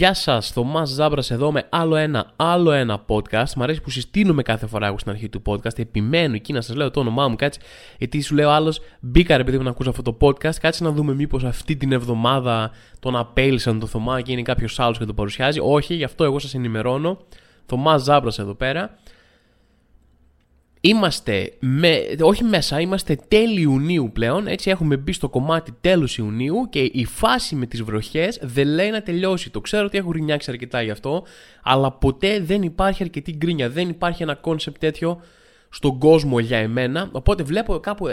Γεια σας, Θωμά Ζάμπρας εδώ με άλλο ένα, άλλο ένα podcast. Μ' αρέσει που συστήνουμε κάθε φορά εγώ στην αρχή του podcast. Επιμένω εκεί να σας λέω το όνομά μου, κάτσε. Γιατί σου λέω άλλος, μπήκα ρε παιδί μου να ακούσω αυτό το podcast. Κάτσε να δούμε μήπως αυτή την εβδομάδα τον απέλησαν το Θωμά και είναι κάποιος άλλος και το παρουσιάζει. Όχι, γι' αυτό εγώ σας ενημερώνω. Θωμά Ζάμπρας εδώ πέρα. Είμαστε, με, όχι μέσα, είμαστε τέλη Ιουνίου πλέον, έτσι έχουμε μπει στο κομμάτι τέλους Ιουνίου και η φάση με τις βροχές δεν λέει να τελειώσει. Το ξέρω ότι έχω γκρινιάξει αρκετά γι' αυτό, αλλά ποτέ δεν υπάρχει αρκετή γκρίνια, δεν υπάρχει ένα concept τέτοιο στον κόσμο για εμένα, οπότε βλέπω κάπου...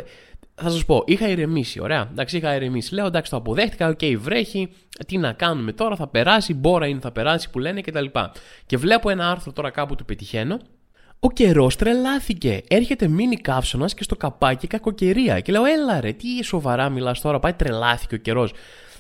Θα σας πω, είχα ηρεμήσει, ωραία. Εντάξει, είχα ηρεμήσει. Λέω, εντάξει, το αποδέχτηκα, OK, okay, βρέχει. Τι να κάνουμε τώρα, θα περάσει, μπόρα είναι, θα περάσει που λένε κτλ. Και, και βλέπω ένα άρθρο τώρα κάπου του πετυχαίνω ο καιρός τρελάθηκε. Έρχεται μίνι καύσωνας και στο καπάκι κακοκαιρία. Και λέω, έλα ρε, τι σοβαρά μιλάς τώρα, πάει τρελάθηκε ο καιρός.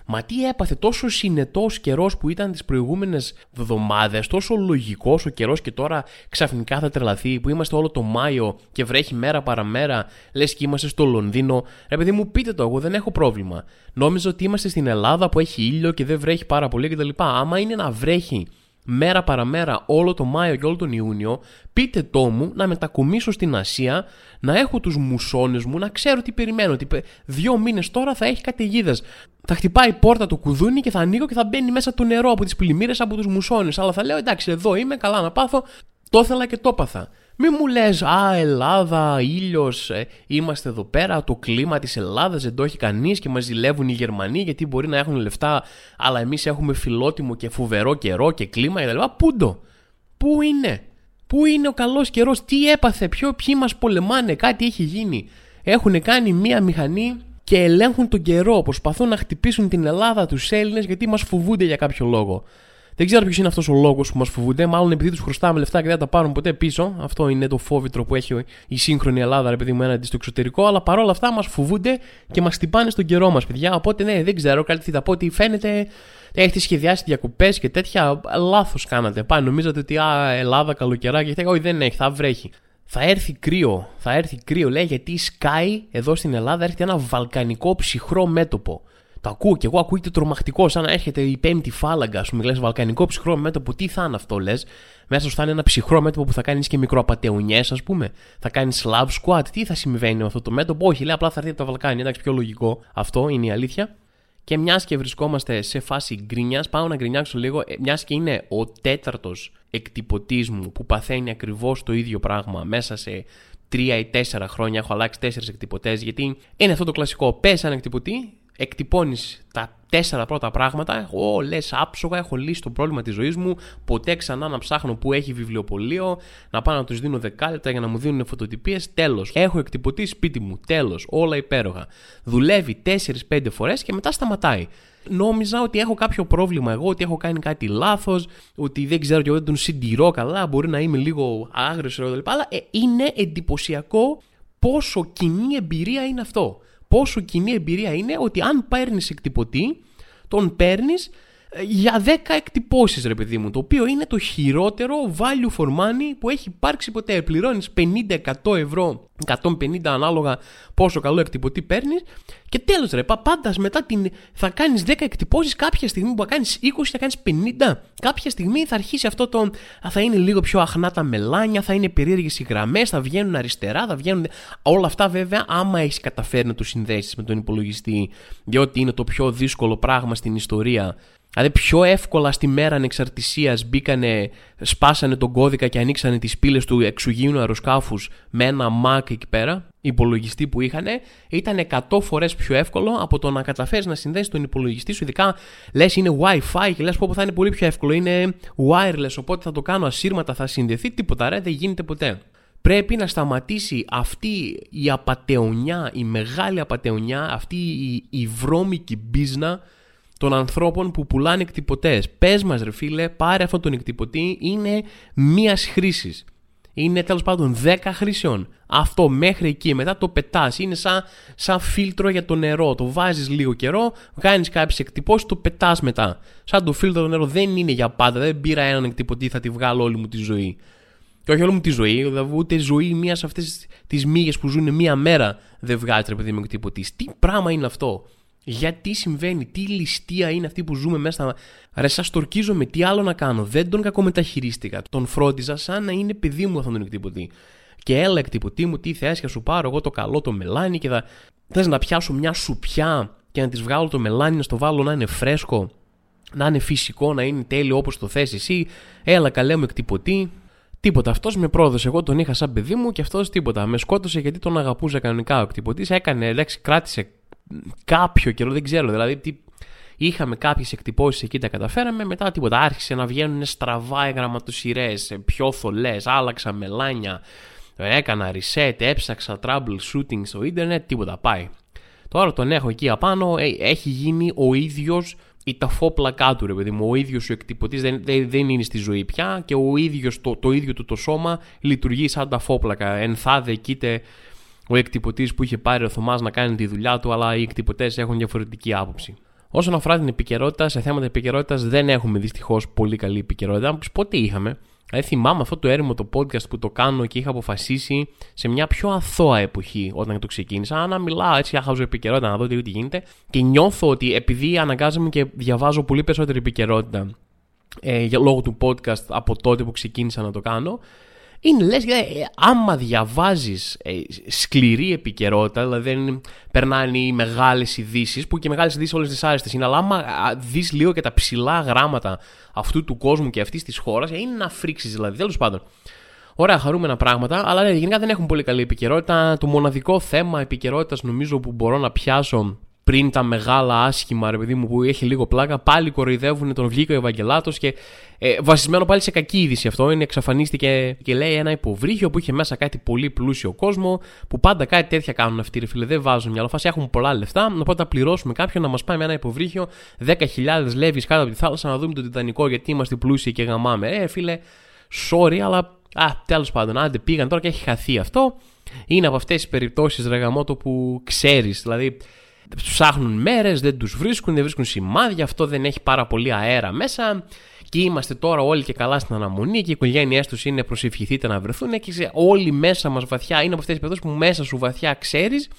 Μα τι έπαθε τόσο συνετός καιρός που ήταν τις προηγούμενες εβδομάδες, τόσο λογικός ο καιρός και τώρα ξαφνικά θα τρελαθεί, που είμαστε όλο το Μάιο και βρέχει μέρα παραμέρα, λες και είμαστε στο Λονδίνο. Ρε παιδί μου, πείτε το, εγώ δεν έχω πρόβλημα. Νόμιζα ότι είμαστε στην Ελλάδα που έχει ήλιο και δεν βρέχει πάρα πολύ κτλ. Άμα είναι να βρέχει μέρα παραμέρα όλο το Μάιο και όλο τον Ιούνιο, πείτε το μου να μετακομίσω στην Ασία, να έχω τους μουσώνες μου, να ξέρω τι περιμένω. Ότι δύο μήνες τώρα θα έχει καταιγίδες. Θα χτυπάει η πόρτα του κουδούνι και θα ανοίγω και θα μπαίνει μέσα το νερό από τις πλημμύρες από τους μουσώνες. Αλλά θα λέω εντάξει εδώ είμαι, καλά να πάθω, το ήθελα και το έπαθα. Μη μου λες, α, Ελλάδα, ήλιος, ε, είμαστε εδώ πέρα, το κλίμα της Ελλάδας δεν το έχει κανείς και μας ζηλεύουν οι Γερμανοί γιατί μπορεί να έχουν λεφτά, αλλά εμείς έχουμε φιλότιμο και φοβερό καιρό και κλίμα κτλ. Πούντο, πού είναι, πού είναι ο καλός καιρός, τι έπαθε, ποιο, ποιοι μας πολεμάνε, κάτι έχει γίνει. Έχουν κάνει μία μηχανή και ελέγχουν τον καιρό, προσπαθούν να χτυπήσουν την Ελλάδα, τους Έλληνες γιατί μας φοβούνται για κάποιο λόγο. Δεν ξέρω ποιος είναι αυτός ο λόγος που μας φοβούνται. Μάλλον επειδή τους χρωστάμε λεφτά και δεν τα πάρουν ποτέ πίσω. Αυτό είναι το φόβητρο που έχει η σύγχρονη Ελλάδα, ρε παιδί μου, έναντι στο εξωτερικό. Αλλά παρόλα αυτά μας φοβούνται και μας τυπάνε στον καιρό μας, παιδιά. Οπότε ναι, δεν ξέρω. Κάτι θα πω ότι φαίνεται. Έχετε σχεδιάσει διακοπές και τέτοια. Λάθος κάνατε. Πάει, νομίζατε ότι α, Ελλάδα καλοκαιράκι. Όχι, δεν έχει, θα βρέχει. Θα έρθει κρύο. Θα έρθει κρύο, λέει, γιατί σκάει εδώ στην Ελλάδα έρχεται ένα βαλκανικό ψυχρό μέτωπο. Το ακούω και εγώ ακούγεται τρομακτικό, σαν να έρχεται η πέμπτη φάλαγγα, ας πούμε, λες βαλκανικό ψυχρό μέτωπο. Τι θα είναι αυτό, λες; Μέσα σου θα είναι ένα ψυχρό μέτωπο που θα κάνεις και μικροαπατεωνιές, ας πούμε; Θα κάνεις Slav squat. Τι θα συμβαίνει με αυτό το μέτωπο; Όχι, λέει απλά θα έρθει από τα Βαλκάνια. Εντάξει, πιο λογικό. Αυτό είναι η αλήθεια. Και μιας και βρισκόμαστε σε φάση γκρίνια, πάω να γκρινιάξω λίγο. Ε, μιας και είναι ο τέταρτος εκτυπωτής μου που παθαίνει ακριβώς το ίδιο πράγμα μέσα σε τρία ή τέσσερα χρόνια. Έχω αλλάξει τέσσερις εκτυπωτές γιατί είναι αυτό το κλασικό. Πες έναν εκτυπωτή, εκτυπώνεις τα τέσσερα πρώτα πράγματα. Εγώ λες άψογα, έχω λύσει το πρόβλημα της ζωής μου. Ποτέ ξανά να ψάχνω που έχει βιβλιοπωλείο, να πάω να τους δίνω δεκάλεπτα για να μου δίνουν φωτοτυπίες. Τέλος. Έχω εκτυπωτεί σπίτι μου. Τέλος. Όλα υπέροχα. Δουλεύει 4-5 φορές και μετά σταματάει. Νόμιζα ότι έχω κάποιο πρόβλημα εγώ, ότι έχω κάνει κάτι λάθος, ότι δεν ξέρω και εγώ δεν τον συντηρώ καλά, μπορεί να είμαι λίγο άγριος κλπ. Αλλά ε, είναι εντυπωσιακό πόσο κοινή εμπειρία είναι αυτό πόσο κοινή εμπειρία είναι ότι αν παίρνεις εκτυπωτή, τον παίρνεις ε, για 10 εκτυπώσεις ρε παιδί μου, το οποίο είναι το χειρότερο value for money που έχει υπάρξει ποτέ. Πληρώνεις 50-100 ευρώ, 150 ανάλογα πόσο καλό εκτυπωτή παίρνεις και τέλος ρε, πάντας μετά την, θα κάνεις 10 εκτυπώσεις κάποια στιγμή που θα κάνεις 20 θα κάνεις 50. Κάποια στιγμή θα αρχίσει αυτό το, θα είναι λίγο πιο αχνά τα μελάνια, θα είναι περίεργες οι γραμμές, θα βγαίνουν αριστερά, θα βγαίνουν... Όλα αυτά βέβαια άμα έχεις καταφέρει να το συνδέσεις με τον υπολογιστή, διότι είναι το πιο δύσκολο πράγμα στην ιστορία Δηλαδή πιο εύκολα στη μέρα ανεξαρτησίας μπήκανε, σπάσανε τον κώδικα και ανοίξανε τις πύλες του εξουγείου αεροσκάφους με ένα Mac εκεί πέρα, υπολογιστή που είχαν, ήταν 100 φορές πιο εύκολο από το να καταφέρεις να συνδέσεις τον υπολογιστή σου. Ειδικά λες είναι WiFi και λες πω θα είναι πολύ πιο εύκολο. Είναι wireless, οπότε θα το κάνω ασύρματα, θα συνδεθεί. Τίποτα ρε, δεν γίνεται ποτέ. Πρέπει να σταματήσει αυτή η απατεωνιά, η μεγάλη απατεωνιά, αυτή η, η βρώμικη μπίζνα των ανθρώπων που πουλάνε εκτυπωτές. Πες μας, ρε φίλε, πάρε αυτόν τον εκτυπωτή, είναι μίας χρήσης. Είναι τέλος πάντων 10 χρήσεων. Αυτό μέχρι εκεί, μετά το πετάς. Είναι σαν, σαν φίλτρο για το νερό. Το βάζεις λίγο καιρό, κάνεις κάποιες εκτυπώσεις, το πετάς μετά. Σαν το φίλτρο το νερό δεν είναι για πάντα. Δεν πήρα έναν εκτυπωτή, θα τη βγάλω όλη μου τη ζωή. Και όχι όλη μου τη ζωή, δηλαδή ούτε ζωή μία σε αυτέ τι μύγες που ζουν μία μέρα δεν βγάζει ρε παιδί μου εκτυπωτής. Τι πράγμα είναι αυτό; Γιατί συμβαίνει, τι ληστεία είναι αυτή που ζούμε μέσα στα. Ρε, σας τορκίζομαι, τι άλλο να κάνω. Δεν τον κακομεταχειρίστηκα. Τον φρόντιζα σαν να είναι παιδί μου αυτόν τον εκτυπωτή. Και έλα εκτυπωτή μου, τι θέσια σου πάρω εγώ το καλό το μελάνι και θα. Θες να πιάσω μια σουπιά και να της βγάλω το μελάνι, να στο βάλω να είναι φρέσκο, να είναι φυσικό, να είναι τέλειο όπως το θες εσύ. Έλα καλέ μου εκτυπωτή. Τίποτα. Αυτός με πρόδωσε. Εγώ τον είχα σαν παιδί μου και αυτός τίποτα. Με σκότωσε γιατί τον αγαπούσε κανονικά ο εκτυπωτή. Έκανε, λέξη, κράτησε κάποιο καιρό, δεν ξέρω. Δηλαδή, τι, είχαμε κάποιες εκτυπώσεις εκεί, τα καταφέραμε. Μετά τίποτα. Άρχισε να βγαίνουν στραβά οι γραμματοσυρές, πιο θολές, άλλαξα μελάνια. Έκανα reset, έψαξα troubleshooting στο ίντερνετ, τίποτα. Πάει. Τώρα τον έχω εκεί απάνω, ε, έχει γίνει ο ίδιος η ταφόπλακά του, ρε παιδί μου. Ο ίδιος ο εκτυπωτής δεν, δεν, είναι στη ζωή πια και ο ίδιος, το, το ίδιο του το σώμα λειτουργεί σαν ταφόπλακα. Ενθάδε, κοίται ο εκτυπωτής που είχε πάρει ο Θωμάς να κάνει τη δουλειά του, αλλά οι εκτυπωτές έχουν διαφορετική άποψη. Όσον αφορά την επικαιρότητα, σε θέματα επικαιρότητας δεν έχουμε δυστυχώς πολύ καλή επικαιρότητα. Αν πότε είχαμε; Δηλαδή θυμάμαι αυτό το έρημο το podcast που το κάνω και είχα αποφασίσει σε μια πιο αθώα εποχή όταν το ξεκίνησα να μιλάω έτσι για επικαιρότητα, να δω τι γίνεται. Και νιώθω ότι επειδή αναγκάζομαι και διαβάζω πολύ περισσότερη επικαιρότητα ε, λόγω του podcast από τότε που ξεκίνησα να το κάνω, είναι λες, ε, άμα διαβάζεις ε, σκληρή επικαιρότητα, δηλαδή δεν περνάνε οι μεγάλες ειδήσεις, που και οι μεγάλες ειδήσεις όλες δυσάρεστες είναι, αλλά άμα δεις λίγο και τα ψηλά γράμματα αυτού του κόσμου και αυτής της χώρας, ε, είναι να φρίξεις δηλαδή, τέλος πάντων. Ωραία, χαρούμενα πράγματα, αλλά ναι, γενικά δεν έχουν πολύ καλή επικαιρότητα. Το μοναδικό θέμα επικαιρότητας νομίζω που μπορώ να πιάσω πριν τα μεγάλα άσχημα, ρε παιδί μου, που έχει λίγο πλάκα, πάλι κοροϊδεύουν τον βγήκε ο Ευαγγελάτος και ε, βασισμένο πάλι σε κακή είδηση αυτό. Είναι εξαφανίστηκε και λέει ένα υποβρύχιο που είχε μέσα κάτι πολύ πλούσιο κόσμο, που πάντα κάτι τέτοια κάνουν αυτοί, ρε φίλε. Δεν βάζουν μια φάση, έχουν πολλά λεφτά. Οπότε θα πληρώσουμε κάποιον να μας πάει με ένα υποβρύχιο 10.000 λεύει κάτω από τη θάλασσα να δούμε τον Τιτανικό γιατί είμαστε πλούσιοι και γαμάμε. Ε, φίλε, sorry, αλλά Α, τέλος πάντων, άντε πήγαν τώρα και έχει χαθεί αυτό. Είναι από αυτές τις περιπτώσεις ρεγαμότο που ξέρεις. Δηλαδή, ψάχνουν μέρες, δεν τους βρίσκουν, δεν βρίσκουν σημάδια, αυτό δεν έχει πάρα πολύ αέρα μέσα. Και είμαστε τώρα όλοι και καλά στην αναμονή και οι οικογένειέ τους είναι προσευχηθείτε να βρεθούν και όλοι μέσα μας βαθιά είναι από αυτές τις περιπτώσεις που μέσα σου βαθιά ξέρεις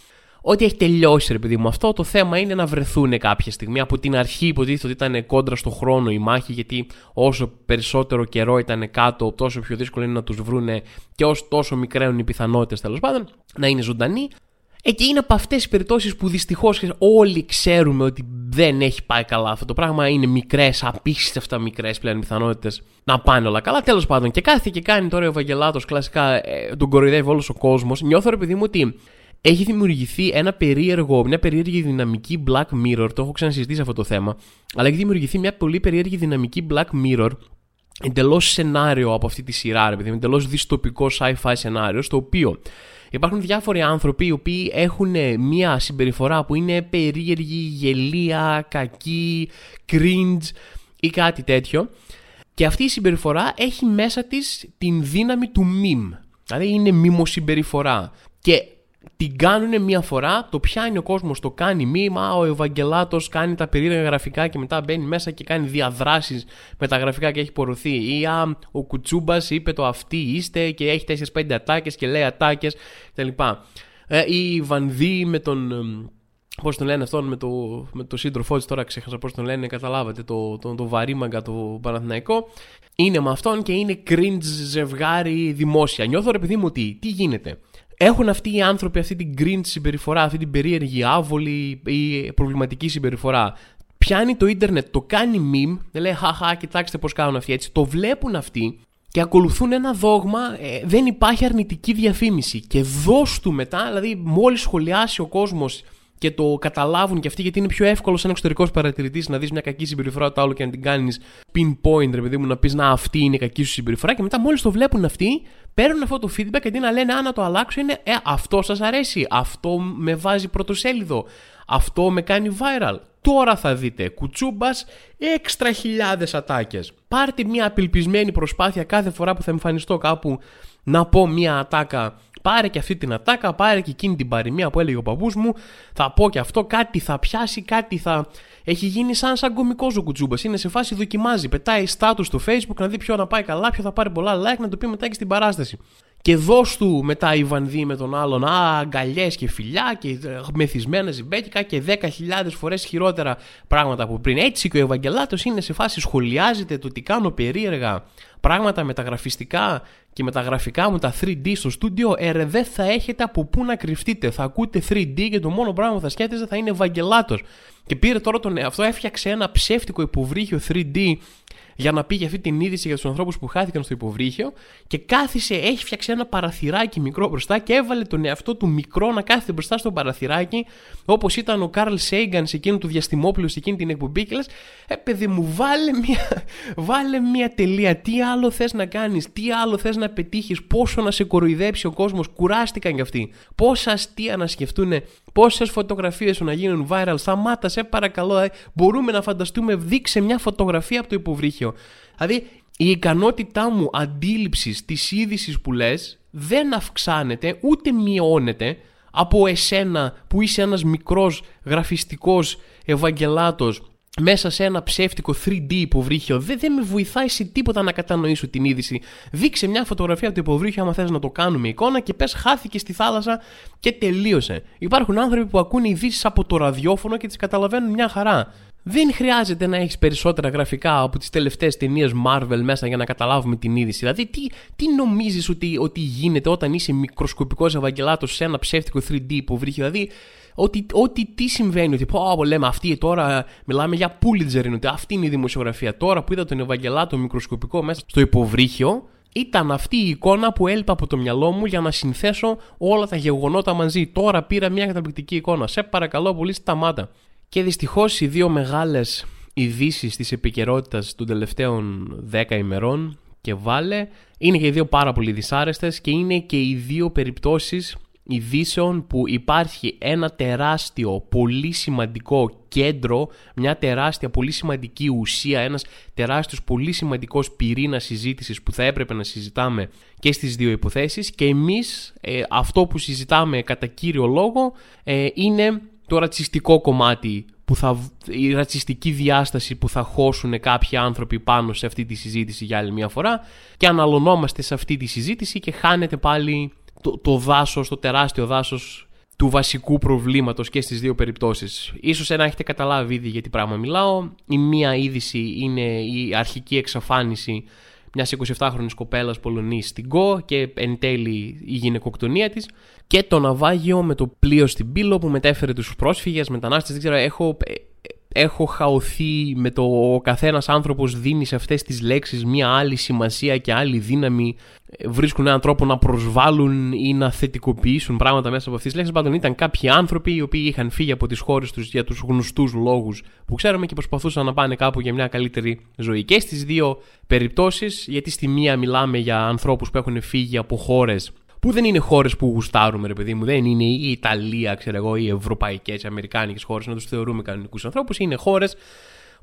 ότι έχει τελειώσει ρε παιδί μου αυτό. Το θέμα είναι να βρεθούν κάποια στιγμή. Από την αρχή υποτίθεται ότι ήταν κόντρα στο χρόνο η μάχη, γιατί όσο περισσότερο καιρό ήταν κάτω, τόσο πιο δύσκολο είναι να τους βρούνε και όσο τόσο μικραίνουν οι πιθανότητες τέλος πάντων να είναι ζωντανοί. Εκεί είναι από αυτές τις περιπτώσεις που δυστυχώς όλοι ξέρουμε ότι δεν έχει πάει καλά αυτό το πράγμα. Είναι μικρές, απίστευτα μικρές πλέον πιθανότητες να πάνε όλα καλά. Τέλος πάντων, και κάθε και κάνει τώρα ο Ευαγγελάτος κλασικά, ε, τον κοροϊδεύει όλος ο κόσμος. Νιώθω, επειδή μου, ότι έχει δημιουργηθεί ένα περίεργο, μια περίεργη δυναμική Black Mirror. Το έχω ξανασυζητήσει αυτό το θέμα. Αλλά έχει δημιουργηθεί μια πολύ περίεργη δυναμική Black Mirror εντελώς σενάριο από αυτή τη σειρά, επειδή εντελώς δυστοπικό sci-fi σενάριο, στο οποίο Υπάρχουν διάφοροι άνθρωποι οι οποίοι έχουν μια συμπεριφορά που είναι περίεργη, γελία, κακή, cringe ή κάτι τέτοιο. Και αυτή η συμπεριφορά έχει μέσα της την δύναμη του meme. Δηλαδή είναι μιμοσυμπεριφορά. Και την κάνουν μία φορά, το πιάνει ο κόσμος, το κάνει μήμα, ο Ευαγγελάτος κάνει τα περίεργα γραφικά και μετά μπαίνει μέσα και κάνει διαδράσεις με τα γραφικά και έχει πορωθεί. Ή α, ο Κουτσούμπας είπε το αυτή είστε και έχει 4-5 ατάκες και λέει ατάκες κτλ. Ε, ή η Βανδί με τον. Πώς τον λένε αυτόν με το, με το σύντροφό της, τώρα ξέχασα πώς τον λένε, καταλάβατε, το, το, το βαρύμαγκα, το Παναθηναϊκό. Είναι με αυτόν και είναι cringe ζευγάρι δημόσια. Νιώθω ρε παιδί μου ότι τι γίνεται έχουν αυτοί οι άνθρωποι αυτή την green συμπεριφορά, αυτή την περίεργη, άβολη ή προβληματική συμπεριφορά. Πιάνει το ίντερνετ, το κάνει meme, δεν λέει χαχά, κοιτάξτε πώς κάνουν αυτοί έτσι. Το βλέπουν αυτοί και ακολουθούν ένα δόγμα, ε, δεν υπάρχει αρνητική διαφήμιση. Και δώσ' του μετά, δηλαδή μόλις σχολιάσει ο κόσμος και το καταλάβουν και αυτοί, γιατί είναι πιο εύκολο σαν εξωτερικός παρατηρητής να δεις μια κακή συμπεριφορά του άλλου και να την κάνεις pinpoint, ρε παιδί μου, να πεις Να, αυτή είναι η κακή σου συμπεριφορά. Και μετά, μόλις το βλέπουν αυτοί, παίρνουν αυτό το feedback και αντί να λένε Α, να το αλλάξω, είναι Ε, αυτό σας αρέσει. Αυτό με βάζει πρωτοσέλιδο. Αυτό με κάνει viral. Τώρα θα δείτε κουτσούμπας έξτρα χιλιάδες ατάκες. Πάρτε μια απελπισμένη προσπάθεια κάθε φορά που θα εμφανιστώ κάπου να πω μια ατάκα Πάρε και αυτή την ατάκα, πάρε και εκείνη την παροιμία που έλεγε ο παππούς μου. Θα πω και αυτό, κάτι θα πιάσει, κάτι θα. Έχει γίνει σαν σαν κωμικός ο κουτσούμπας. Είναι σε φάση δοκιμάζει. Πετάει στάτου στο facebook να δει ποιο να πάει καλά, ποιο θα πάρει πολλά like, να το πει μετά και στην παράσταση. Και δώσ' του μετά η Βανδί με τον άλλον α, αγκαλιές και φιλιά και ε, μεθυσμένα ζυμπέτικα και 10.000 φορές χειρότερα πράγματα από πριν. Έτσι και ο Ευαγγελάτος είναι σε φάση σχολιάζεται το τι κάνω περίεργα πράγματα μεταγραφιστικά και με τα γραφικά μου τα 3D στο στούντιο, ε, δεν θα έχετε από πού να κρυφτείτε. Θα ακούτε 3D και το μόνο πράγμα που θα σκέφτεστε θα είναι Ευαγγελάτος. Και πήρε τώρα τον εαυτό, έφτιαξε ένα ψεύτικο υποβρύχιο 3D για να πει για αυτή την είδηση για τους ανθρώπους που χάθηκαν στο υποβρύχιο και κάθισε, έχει φτιάξει ένα παραθυράκι μικρό μπροστά και έβαλε τον εαυτό του μικρό να κάθεται μπροστά στο παραθυράκι όπως ήταν ο Καρλ Σέιγκαν σε εκείνο του διαστημόπλου σε εκείνη την εκπομπή και λες, ε παιδί μου, βάλε μια, βάλε μια τελεία. Τι άλλο θες να κάνεις, τι άλλο θες να πετύχεις, πόσο να σε κοροϊδέψει ο κόσμος; Κουράστηκαν κι αυτοί. Πόσα αστεία να σκεφτούν, πόσες φωτογραφίες σου να γίνουν viral. Σταμάτα, σε παρακαλώ. Ε. μπορούμε να φανταστούμε, δείξε μια φωτογραφία από το υποβρύχιο Δηλαδή, η ικανότητά μου αντίληψης της είδησης που λες δεν αυξάνεται ούτε μειώνεται από εσένα που είσαι ένας μικρός γραφιστικός ευαγγελάτος μέσα σε ένα ψεύτικο 3D υποβρύχιο δεν, δεν με βοηθάει σε τίποτα να κατανοήσω την είδηση. Δείξε μια φωτογραφία από το υποβρύχιο άμα θες να το κάνουμε εικόνα και πες χάθηκε στη θάλασσα και τελείωσε. Υπάρχουν άνθρωποι που ακούνε ειδήσεις από το ραδιόφωνο και τις καταλαβαίνουν μια χαρά. Δεν χρειάζεται να έχεις περισσότερα γραφικά από τις τελευταίες ταινίες Marvel μέσα για να καταλάβουμε την είδηση. Δηλαδή, τι, τι νομίζεις ότι, ότι γίνεται όταν είσαι μικροσκοπικός Ευαγγελάτος σε ένα ψεύτικο 3D υποβρύχιο; Δηλαδή, ότι, ότι τι συμβαίνει, ότι πω, λέμε αυτή τώρα, μιλάμε για Pulitzer, είναι ότι αυτή είναι η δημοσιογραφία. Τώρα που είδα τον Ευαγγελάτο μικροσκοπικό μέσα στο υποβρύχιο, ήταν αυτή η εικόνα που έλειπα από το μυαλό μου για να συνθέσω όλα τα γεγονότα μαζί. Τώρα πήρα μια καταπληκτική εικόνα. Σε παρακαλώ πολύ, σταμάτα. Και δυστυχώς οι δύο μεγάλες ειδήσεις της επικαιρότητας των τελευταίων 10 ημερών και βάλε είναι και οι δύο πάρα πολύ δυσάρεστες και είναι και οι δύο περιπτώσεις ειδήσεων που υπάρχει ένα τεράστιο, πολύ σημαντικό κέντρο, μια τεράστια, πολύ σημαντική ουσία, ένας τεράστιος, πολύ σημαντικός πυρήνας συζήτησης που θα έπρεπε να συζητάμε και στις δύο υποθέσεις. Και εμείς ε, αυτό που συζητάμε κατά κύριο λόγο ε, είναι το ρατσιστικό κομμάτι, που θα, η ρατσιστική διάσταση που θα χώσουν κάποιοι άνθρωποι πάνω σε αυτή τη συζήτηση για άλλη μια φορά. Και αναλωνόμαστε σε αυτή τη συζήτηση και χάνεται πάλι το, το δάσος, το τεράστιο δάσος του βασικού προβλήματος και στις δύο περιπτώσεις. Ίσως να έχετε καταλάβει ήδη για τι πράγμα μιλάω. Η μία είδηση είναι η αρχική εξαφάνιση μιας 27χρονη κοπέλας Πολωνής στην ΚΟ και εν τέλει η γυναικοκτονία της. Και το ναυάγιο με το πλοίο στην Πύλο που μετέφερε τους πρόσφυγες, μετανάστες. Δεν ξέρω, έχω, ε, έχω χαωθεί με το ο καθένας άνθρωπος δίνει σε αυτές τις λέξεις μια άλλη σημασία και άλλη δύναμη βρίσκουν έναν τρόπο να προσβάλλουν ή να θετικοποιήσουν πράγματα μέσα από αυτές τις λέξεις. Πάντων ήταν κάποιοι άνθρωποι οι οποίοι είχαν φύγει από τις χώρες τους για τους γνωστούς λόγους που ξέρουμε και προσπαθούσαν να πάνε κάπου για μια καλύτερη ζωή. Και στις δύο περιπτώσεις γιατί στη μία μιλάμε για ανθρώπους που έχουν φύγει από χώρες που δεν είναι χώρες που γουστάρουμε, ρε παιδί μου. Δεν είναι η Ιταλία, ξέρω εγώ, οι ευρωπαϊκές, οι αμερικάνικες χώρες, να τους θεωρούμε κανονικούς ανθρώπους. Είναι χώρες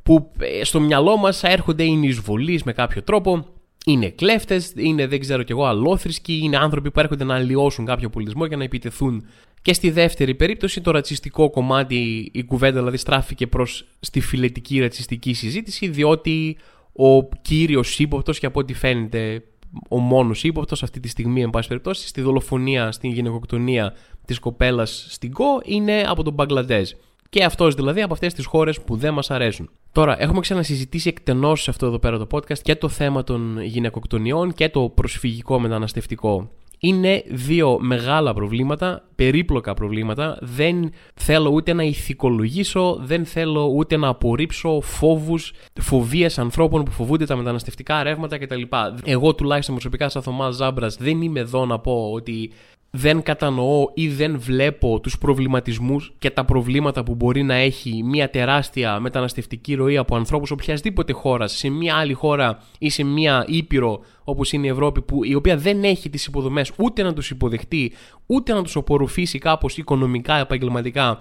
που ε, στο μυαλό μας έρχονται, είναι εισβολείς με κάποιο τρόπο. Είναι κλέφτες, είναι δεν ξέρω κι εγώ αλόθρησκοι, είναι άνθρωποι που έρχονται να αλλοιώσουν κάποιο πολιτισμό για να επιτεθούν. Και στη δεύτερη περίπτωση, το ρατσιστικό κομμάτι, η κουβέντα δηλαδή στράφηκε προς στη φιλετική ρατσιστική συζήτηση, διότι ο κύριος ύποπτος και από ό,τι φαίνεται ο μόνος ύποπτος αυτή τη στιγμή, εν πάση περιπτώσει, στη δολοφονία, στην γυναικοκτονία της κοπέλας στην ΚΟ είναι από τον Μπαγκλαντέζ. Και αυτός δηλαδή από αυτές τις χώρες που δεν μας αρέσουν. Τώρα, έχουμε ξανασυζητήσει εκτενώς σε αυτό εδώ πέρα το podcast και το θέμα των γυναικοκτονιών και το προσφυγικό μεταναστευτικό είναι δύο μεγάλα προβλήματα, περίπλοκα προβλήματα. Δεν θέλω ούτε να ηθικολογήσω, δεν θέλω ούτε να απορρίψω φόβους, φοβίες ανθρώπων που φοβούνται τα μεταναστευτικά ρεύματα κτλ. Εγώ τουλάχιστον προσωπικά σαν Θωμάς Ζάμπρας δεν είμαι εδώ να πω ότι δεν κατανοώ ή δεν βλέπω τους προβληματισμούς και τα προβλήματα που μπορεί να έχει μια τεράστια μεταναστευτική ροή από ανθρώπους οποιασδήποτε χώρας σε μια άλλη χώρα ή σε μια ήπειρο όπως είναι η Ευρώπη που, η οποία δεν έχει τις υποδομές ούτε να τους υποδεχτεί ούτε να τους απορροφήσει κάπως οικονομικά, επαγγελματικά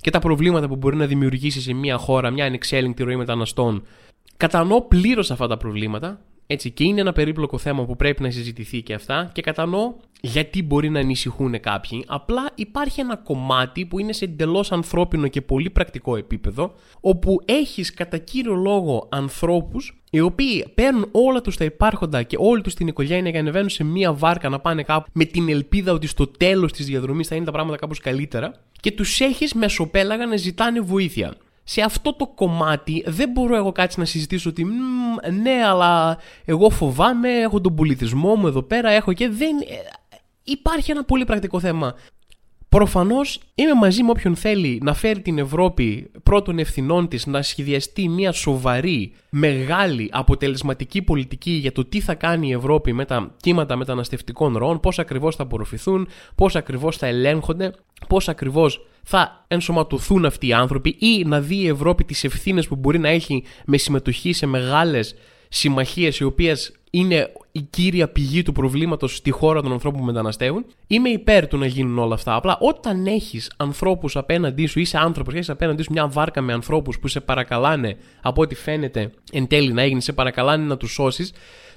και τα προβλήματα που μπορεί να δημιουργήσει σε μια χώρα μια ανεξέλεγκτη ροή μεταναστών. Κατανοώ πλήρως αυτά τα προβλήματα Έτσι, και είναι ένα περίπλοκο θέμα που πρέπει να συζητηθεί και αυτά και κατανοώ γιατί μπορεί να ανησυχούν κάποιοι. Απλά υπάρχει ένα κομμάτι που είναι σε εντελώς ανθρώπινο και πολύ πρακτικό επίπεδο, όπου έχεις κατά κύριο λόγο ανθρώπους οι οποίοι παίρνουν όλα τους τα υπάρχοντα και όλη τους την οικογένεια και ανεβαίνουν σε μία βάρκα να πάνε κάπου με την ελπίδα ότι στο τέλος της διαδρομής θα είναι τα πράγματα κάπως καλύτερα και τους έχεις μεσοπέλαγα να ζητάνε βοήθεια σε αυτό το κομμάτι δεν μπορώ εγώ κάτι να συζητήσω ότι ναι αλλά εγώ φοβάμαι, έχω τον πολιτισμό μου εδώ πέρα, έχω και δεν... Ε, υπάρχει ένα πολύ πρακτικό θέμα. Προφανώς είμαι μαζί με όποιον θέλει να φέρει την Ευρώπη πρώτων ευθυνών της να σχεδιαστεί μια σοβαρή, μεγάλη, αποτελεσματική πολιτική για το τι θα κάνει η Ευρώπη με τα κύματα μεταναστευτικών ροών, πώς ακριβώς θα απορροφηθούν, πώς ακριβώς θα ελέγχονται, πώς ακριβώς θα ενσωματωθούν αυτοί οι άνθρωποι ή να δει η Ευρώπη τις ευθύνες που μπορεί να έχει με συμμετοχή σε μεγάλες συμμαχίες οι οποίες είναι η κύρια πηγή του προβλήματος στη χώρα των ανθρώπων που μεταναστεύουν. Είμαι υπέρ του να γίνουν όλα αυτά. Απλά όταν έχεις ανθρώπους απέναντί σου, είσαι άνθρωπος και έχεις απέναντί σου μια βάρκα με ανθρώπους που σε παρακαλάνε, από ό,τι φαίνεται εν τέλει να έγινες, σε παρακαλάνε να τους σώσεις,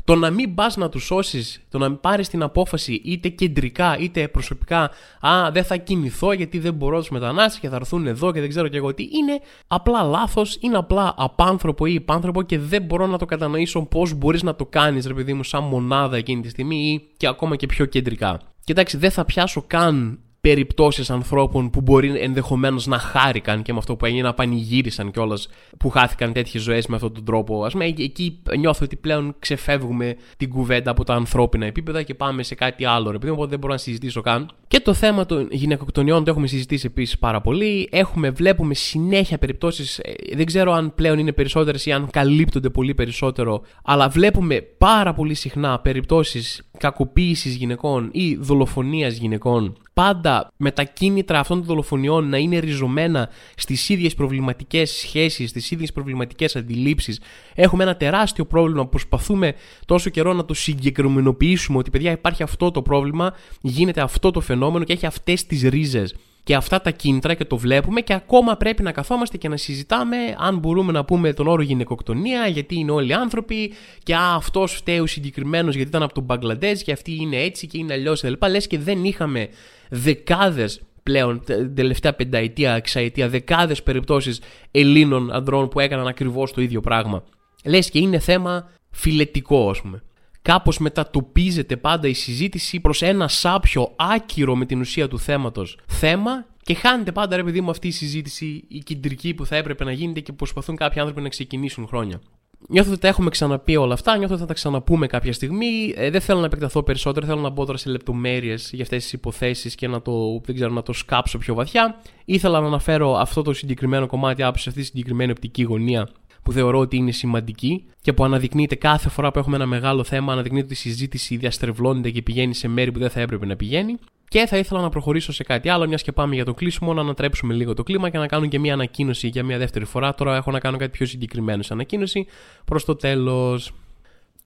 το να μην πας να τους σώσεις, το να μην πάρεις την απόφαση είτε κεντρικά είτε προσωπικά, Α, δεν θα κινηθώ γιατί δεν μπορώ τους μετανάστες και θα έρθουν εδώ και δεν ξέρω και εγώ τι, είναι απλά λάθος, είναι απλά απάνθρωπο ή υπάνθρωπο και δεν μπορώ να το κατανοήσω πώς μπορείς να το κάνεις, ρε παιδί μου, σαν μονάδα εκείνη τη στιγμή ή και ακόμα και πιο κεντρικά. Κοιτάξτε, δεν θα πιάσω καν περιπτώσεις ανθρώπων που μπορεί ενδεχομένως να χάρηκαν και με αυτό που έγινε, να πανηγύρισαν κιόλας που χάθηκαν τέτοιες ζωές με αυτόν τον τρόπο. Α πούμε, εκεί νιώθω ότι πλέον ξεφεύγουμε την κουβέντα από τα ανθρώπινα επίπεδα και πάμε σε κάτι άλλο. Επειδή οπότε δεν μπορώ να συζητήσω καν. Και το θέμα των γυναικοκτονιών το έχουμε συζητήσει επίσης πάρα πολύ. Έχουμε, βλέπουμε συνέχεια περιπτώσεις. Ε, δεν ξέρω αν πλέον είναι περισσότερες ή αν καλύπτονται πολύ περισσότερο. Αλλά βλέπουμε πάρα πολύ συχνά περιπτώσεις κακοποίησης γυναικών ή δολοφονίας γυναικών πάντα με τα κίνητρα αυτών των δολοφονιών να είναι ριζωμένα στις ίδιες προβληματικές σχέσεις, στις ίδιες προβληματικές αντιλήψεις. Έχουμε ένα τεράστιο πρόβλημα που προσπαθούμε τόσο καιρό να το συγκεκριμενοποιήσουμε ότι παιδιά υπάρχει αυτό το πρόβλημα, γίνεται αυτό το φαινόμενο και έχει αυτές τις ρίζες και αυτά τα κίνητρα και το βλέπουμε και ακόμα πρέπει να καθόμαστε και να συζητάμε αν μπορούμε να πούμε τον όρο γυναικοκτονία, γιατί είναι όλοι άνθρωποι και α, αυτός φταίει ο συγκεκριμένος γιατί ήταν από τον Μπαγκλαντές και αυτή είναι έτσι και είναι αλλιώς κλπ. Λες και δεν είχαμε δεκάδες πλέον τελευταία πενταετία, εξαετία, δεκάδες περιπτώσεις Ελλήνων ανδρών που έκαναν ακριβώς το ίδιο πράγμα. Λες και είναι θέμα φιλετικό, ας πούμε κάπως μετατοπίζεται πάντα η συζήτηση προς ένα σάπιο άκυρο με την ουσία του θέματος θέμα και χάνεται πάντα ρε παιδί μου αυτή η συζήτηση η κεντρική που θα έπρεπε να γίνεται και προσπαθούν κάποιοι άνθρωποι να ξεκινήσουν χρόνια. Νιώθω ότι τα έχουμε ξαναπεί όλα αυτά, νιώθω ότι θα τα ξαναπούμε κάποια στιγμή. Ε, δεν θέλω να επεκταθώ περισσότερο, θέλω να μπω τώρα σε λεπτομέρειες για αυτές τις υποθέσεις και να το, δεν ξέρω, να το σκάψω πιο βαθιά. Ήθελα να αναφέρω αυτό το συγκεκριμένο κομμάτι από αυτή τη συγκεκριμένη οπτική γωνία που θεωρώ ότι είναι σημαντική και που αναδεικνύεται κάθε φορά που έχουμε ένα μεγάλο θέμα, αναδεικνύεται ότι η συζήτηση διαστρεβλώνεται και πηγαίνει σε μέρη που δεν θα έπρεπε να πηγαίνει. Και θα ήθελα να προχωρήσω σε κάτι άλλο, μιας και πάμε για το κλείσιμο, να ανατρέψουμε λίγο το κλίμα και να κάνω και μια ανακοίνωση για μια δεύτερη φορά. Τώρα έχω να κάνω κάτι πιο συγκεκριμένο σε ανακοίνωση προς το τέλος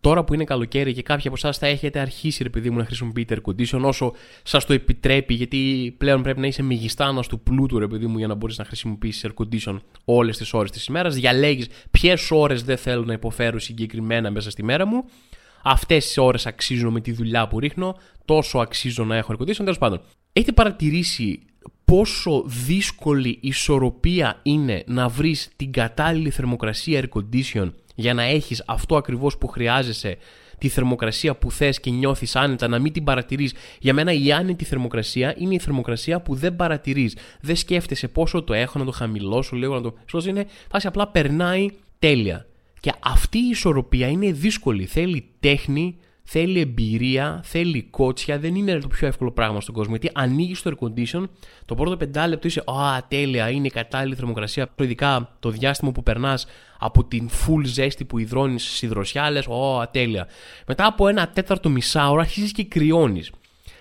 τώρα που είναι καλοκαίρι και κάποιοι από εσάς θα έχετε αρχίσει, ρε παιδί μου, να χρησιμοποιείτε air condition όσο σας το επιτρέπει, γιατί πλέον πρέπει να είσαι μεγιστάνας του πλούτου, ρε παιδί μου, για να μπορείς να χρησιμοποιήσεις air condition όλες τις ώρες της ημέρας. Διαλέγεις ποιες ώρες δεν θέλω να υποφέρω συγκεκριμένα μέσα στη μέρα μου. Αυτές τις ώρες αξίζουν με τη δουλειά που ρίχνω, τόσο αξίζω να έχω air condition. Τέλος πάντων, έχετε παρατηρήσει πόσο δύσκολη ισορροπία είναι να βρεις την κατάλληλη θερμοκρασία air condition για να έχεις αυτό ακριβώς που χρειάζεσαι τη θερμοκρασία που θες και νιώθεις άνετα να μην την παρατηρείς. Για μένα η άνετη θερμοκρασία είναι η θερμοκρασία που δεν παρατηρείς. Δεν σκέφτεσαι πόσο το έχω να το χαμηλώσω λίγο να το σώσω είναι φάση απλά περνάει τέλεια. Και αυτή η ισορροπία είναι δύσκολη. Θέλει τέχνη θέλει εμπειρία, θέλει κότσια, δεν είναι το πιο εύκολο πράγμα στον κόσμο. Γιατί ανοίγεις το air condition, το πρώτο πεντάλεπτο είσαι, Α, τέλεια, είναι η κατάλληλη θερμοκρασία. Ειδικά το διάστημα που περνάς από την full ζέστη που υδρώνεις στη δροσιά, λε, Α, τέλεια. Μετά από ένα τέταρτο μισάωρο αρχίζεις και κρυώνεις.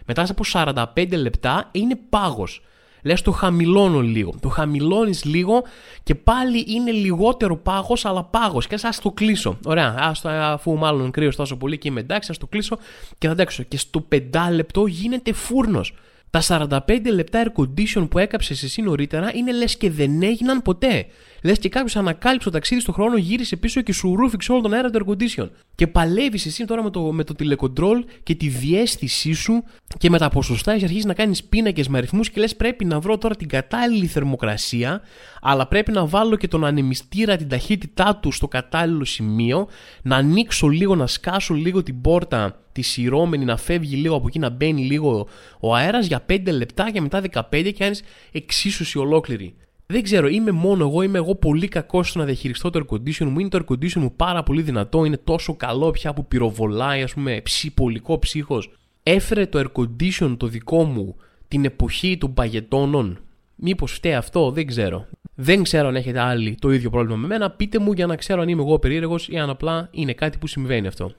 Μετά από 45 λεπτά είναι πάγος λες το χαμηλώνω λίγο. Το χαμηλώνεις λίγο και πάλι είναι λιγότερο πάγος αλλά πάγος και ας το κλείσω. Ωραία, ας αφού μάλλον κρύος τόσο πολύ και είμαι εντάξει, ας το κλείσω και θα αντέξω. Και στο πεντάλεπτο γίνεται φούρνος. Τα 45 λεπτά air condition που έκαψες εσύ νωρίτερα είναι λες και δεν έγιναν ποτέ. Λες και κάποιος ανακάλυψε το ταξίδι στον χρόνο, γύρισε πίσω και σου ρούφηξε όλο τον αέρα του air condition. Και παλεύεις εσύ τώρα με το, με το τηλεκοντρόλ και τη διέστησή σου και με τα ποσοστά έχει αρχίσει να κάνεις πίνακες με αριθμούς και λες πρέπει να βρω τώρα την κατάλληλη θερμοκρασία, αλλά πρέπει να βάλω και τον ανεμιστήρα την ταχύτητά του στο κατάλληλο σημείο, να ανοίξω λίγο, να σκάσω λίγο την πόρτα τη σειρώμενη να φεύγει λίγο από εκεί, να μπαίνει λίγο ο αέρας για 5 λεπτά και μετά 15 και κάνεις εξίσωση ολόκληρη. Δεν ξέρω, είμαι μόνο εγώ, είμαι εγώ πολύ κακός στο να διαχειριστώ το air condition μου. Είναι το air condition μου πάρα πολύ δυνατό, είναι τόσο καλό πια που πυροβολάει, ας πούμε, ψηπολικό ψύχος. Έφερε το air condition το δικό μου την εποχή των παγετώνων. Μήπως φταίει αυτό, δεν ξέρω. Δεν ξέρω αν έχετε άλλοι το ίδιο πρόβλημα με μένα. Πείτε μου για να ξέρω αν είμαι εγώ περίεργος ή αν απλά είναι κάτι που συμβαίνει αυτό.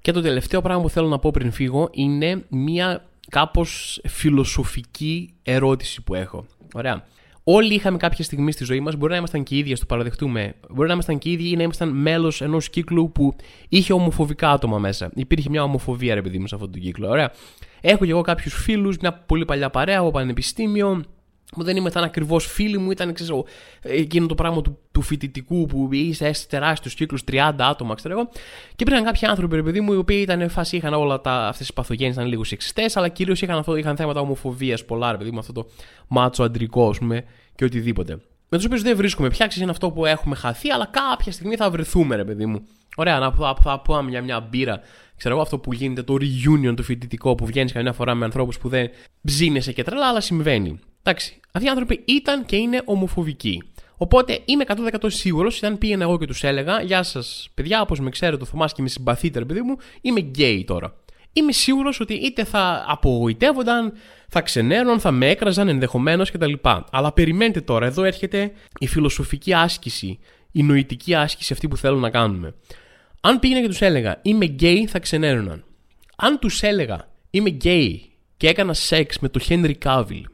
Και το τελευταίο πράγμα που θέλω να πω πριν φύγω είναι μια κάπως φιλοσοφική ερώτηση που έχω. Ωραία. Όλοι είχαμε κάποια στιγμή στη ζωή μας, μπορεί να ήμασταν και οι ίδιοι, το παραδεχτούμε. Μπορεί να ήμασταν και οι ίδιοι ή να ήμασταν μέλος ενός κύκλου που είχε ομοφοβικά άτομα μέσα. Υπήρχε μια ομοφοβία, ρε παιδί μου, σε αυτόν τον κύκλο. Ωραία. Έχω και εγώ κάποιους φίλους, μια πολύ παλιά παρέα από πανεπιστήμιο, μου δεν ήμασταν ακριβώς φίλοι μου, ήταν ξέρω, εκείνο το πράγμα του, του φοιτητικού που είσαι τεράστιου κύκλου, 30 άτομα, ξέρω εγώ. Και υπήρχαν κάποιοι άνθρωποι, ρε παιδί μου, οι οποίοι ήταν φάση, είχαν όλα αυτές τις παθογένειες, ήταν λίγο σεξιστές, αλλά κυρίως είχαν, είχαν θέματα ομοφοβίας πολλά, ρε παιδί μου, αυτό το μάτσο αντρικό, ας πούμε, και οτιδήποτε. Με τους οποίους δεν βρίσκουμε πια, είναι αυτό που έχουμε χαθεί, αλλά κάποια στιγμή θα βρεθούμε, ρε παιδί μου. Ωραία, να θα πούμε για μια μπύρα. Ξέρω εγώ αυτό που γίνεται, το reunion το φοιτητικό που βγαίνεις καμιά φορά με ανθρώπους που δεν ψήνεσαι και τρελά, αλλά συμβαίνει. Εντάξει, αυτοί οι άνθρωποι ήταν και είναι ομοφοβικοί. Οπότε είμαι 100% σίγουρος, αν πήγαινα εγώ και τους έλεγα, Γεια σας, παιδιά, όπως με ξέρετε, το Θωμάς και με συμπαθείτε, ρε παιδί μου, είμαι γκέι τώρα. Είμαι σίγουρος ότι είτε θα απογοητεύονταν, θα ξενέρωναν, θα με έκραζαν ενδεχομένως κτλ. Αλλά περιμένετε τώρα, εδώ έρχεται η φιλοσοφική άσκηση, η νοητική άσκηση αυτή που θέλω να κάνουμε. Αν πήγαινα και τους έλεγα Είμαι γκέι, θα ξενέρωναν. Αν τους έλεγα Είμαι γκέι και έκανα σεξ με τον Χένρι Κάβιλ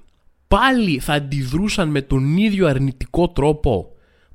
πάλι θα αντιδρούσαν με τον ίδιο αρνητικό τρόπο.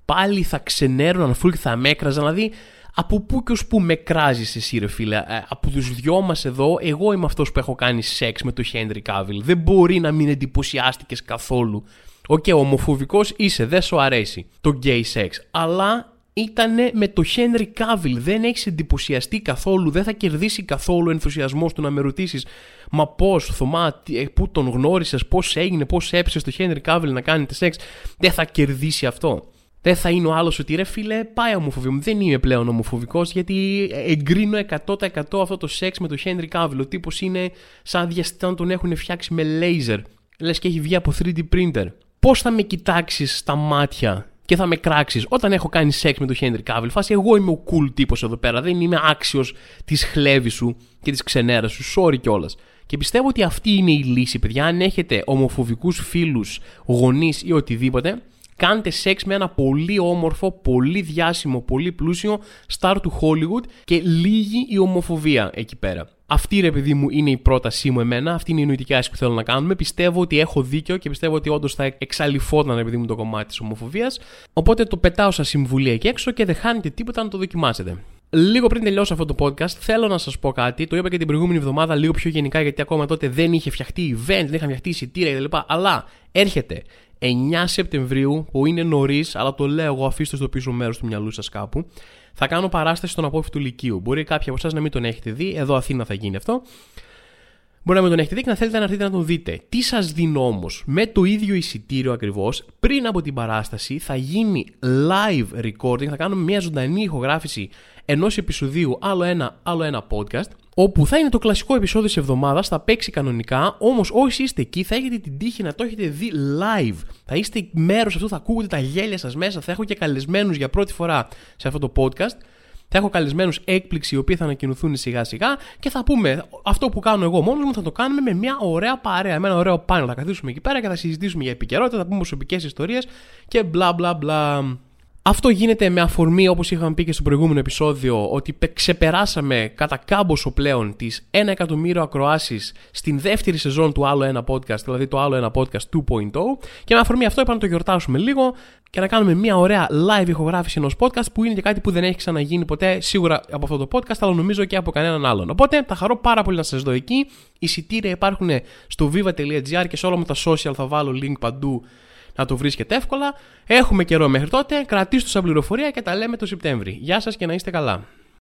Πάλι θα ξενέρωναν αφού και θα με έκραζαν. Δηλαδή, από πού και ως πού με κράζει εσύ, ρε φίλε; Ε, από τους δυο μας εδώ, εγώ είμαι αυτός που έχω κάνει σεξ με τον Χένρι Κάβιλ. Δεν μπορεί να μην εντυπωσιάστηκες καθόλου. OK, okay, ομοφοβικός είσαι, δεν σου αρέσει το gay sex. Αλλά ήταν με το Henry Cavill. Δεν έχεις εντυπωσιαστεί καθόλου, δεν θα κερδίσει καθόλου ο ενθουσιασμός του να με ρωτήσεις Μα πώς, Θωμά, ε, πού τον γνώρισες, πώς έγινε, πώς έπεσε το Henry Cavill να κάνετε σεξ. Δεν θα κερδίσει αυτό. Δεν θα είναι ο άλλος ότι ρε φίλε, πάει ομοφοβία μου. Δεν είμαι πλέον ομοφοβικός γιατί εγκρίνω 100% αυτό το σεξ με το Henry Cavill. Ο τύπος είναι σαν διαστητά να τον έχουν φτιάξει με laser. Λες και έχει βγει από 3D printer. Πώς θα με κοιτάξεις στα μάτια και θα με κράξεις όταν έχω κάνει σεξ με τον Χένρι Κάβιλ. Φάση, εγώ είμαι ο cool τύπος εδώ πέρα. Δεν είμαι άξιος της χλέβης σου και της ξενέρας σου. Sorry κιόλας. Και πιστεύω ότι αυτή είναι η λύση, παιδιά. Αν έχετε ομοφοβικούς φίλους, γονείς ή οτιδήποτε, κάντε σεξ με ένα πολύ όμορφο, πολύ διάσημο, πολύ πλούσιο star του Hollywood και λίγη η ομοφοβία εκεί πέρα. Αυτή ρε παιδί μου είναι η πρότασή μου εμένα, αυτή είναι η νοητική άσκηση που θέλω να κάνουμε. Πιστεύω ότι έχω δίκιο και πιστεύω ότι όντως θα εξαλειφόταν ρε παιδί μου το κομμάτι της ομοφοβίας. Οπότε το πετάω σαν συμβουλή εκεί έξω και δεν χάνετε τίποτα να το δοκιμάσετε. Λίγο πριν τελειώσω αυτό το podcast, θέλω να σας πω κάτι. Το είπα και την προηγούμενη εβδομάδα λίγο πιο γενικά, γιατί ακόμα τότε δεν είχε φτιαχτεί event, δεν είχαν φτιαχτεί εισιτήρια κτλ. Αλλά έρχεται 9 Σεπτεμβρίου, που είναι νωρίς, αλλά το λέω εγώ, αφήστε στο πίσω μέρος του μυαλού σας κάπου θα κάνω παράσταση στον απόφυτο Λυκείου. Μπορεί κάποιοι από εσάς να μην τον έχετε δει, εδώ Αθήνα θα γίνει αυτό. Μπορεί να μην τον έχετε δει και να θέλετε να έρθετε να τον δείτε. Τι σας δίνω όμως, με το ίδιο εισιτήριο ακριβώς, πριν από την παράσταση θα γίνει live recording, θα κάνουμε μια ζωντανή ηχογράφηση ενός επεισοδίου, άλλο ένα, άλλο ένα podcast όπου θα είναι το κλασικό επεισόδιο της εβδομάδας, θα παίξει κανονικά, όμως όσοι είστε εκεί θα έχετε την τύχη να το έχετε δει live. Θα είστε μέρος αυτού, θα ακούγονται τα γέλια σας μέσα, θα έχω και καλεσμένους για πρώτη φορά σε αυτό το podcast. Θα έχω καλεσμένους έκπληξη οι οποίοι θα ανακοινωθούν σιγά σιγά και θα πούμε αυτό που κάνω εγώ μόνος μου θα το κάνουμε με μια ωραία παρέα, με ένα ωραίο πάνελ. Θα καθίσουμε εκεί πέρα και θα συζητήσουμε για επικαιρότητα, θα πούμε προσωπικές ιστορίες και μπλα μπλα μπλα. Αυτό γίνεται με αφορμή, όπως είχαμε πει και στο προηγούμενο επεισόδιο, ότι ξεπεράσαμε κατά κάμποσο πλέον τις 1 εκατομμύριο ακροάσεις στην δεύτερη σεζόν του Άλλο Ένα Podcast, δηλαδή το Άλλο Ένα Podcast 2.0 και με αφορμή αυτό είπαμε να το γιορτάσουμε λίγο και να κάνουμε μια ωραία live ηχογράφηση ενός podcast που είναι και κάτι που δεν έχει ξαναγίνει ποτέ σίγουρα από αυτό το podcast, αλλά νομίζω και από κανέναν άλλον. Οπότε θα χαρώ πάρα πολύ να σας δω εκεί. Εισιτήρια υπάρχουν στο viva.gr και σε όλα μου τα social θα βάλω link παντού να το βρίσκετε εύκολα. Έχουμε καιρό μέχρι τότε. Κρατήστε το σαν πληροφορία και τα λέμε το Σεπτέμβρη. Γεια σας και να είστε καλά.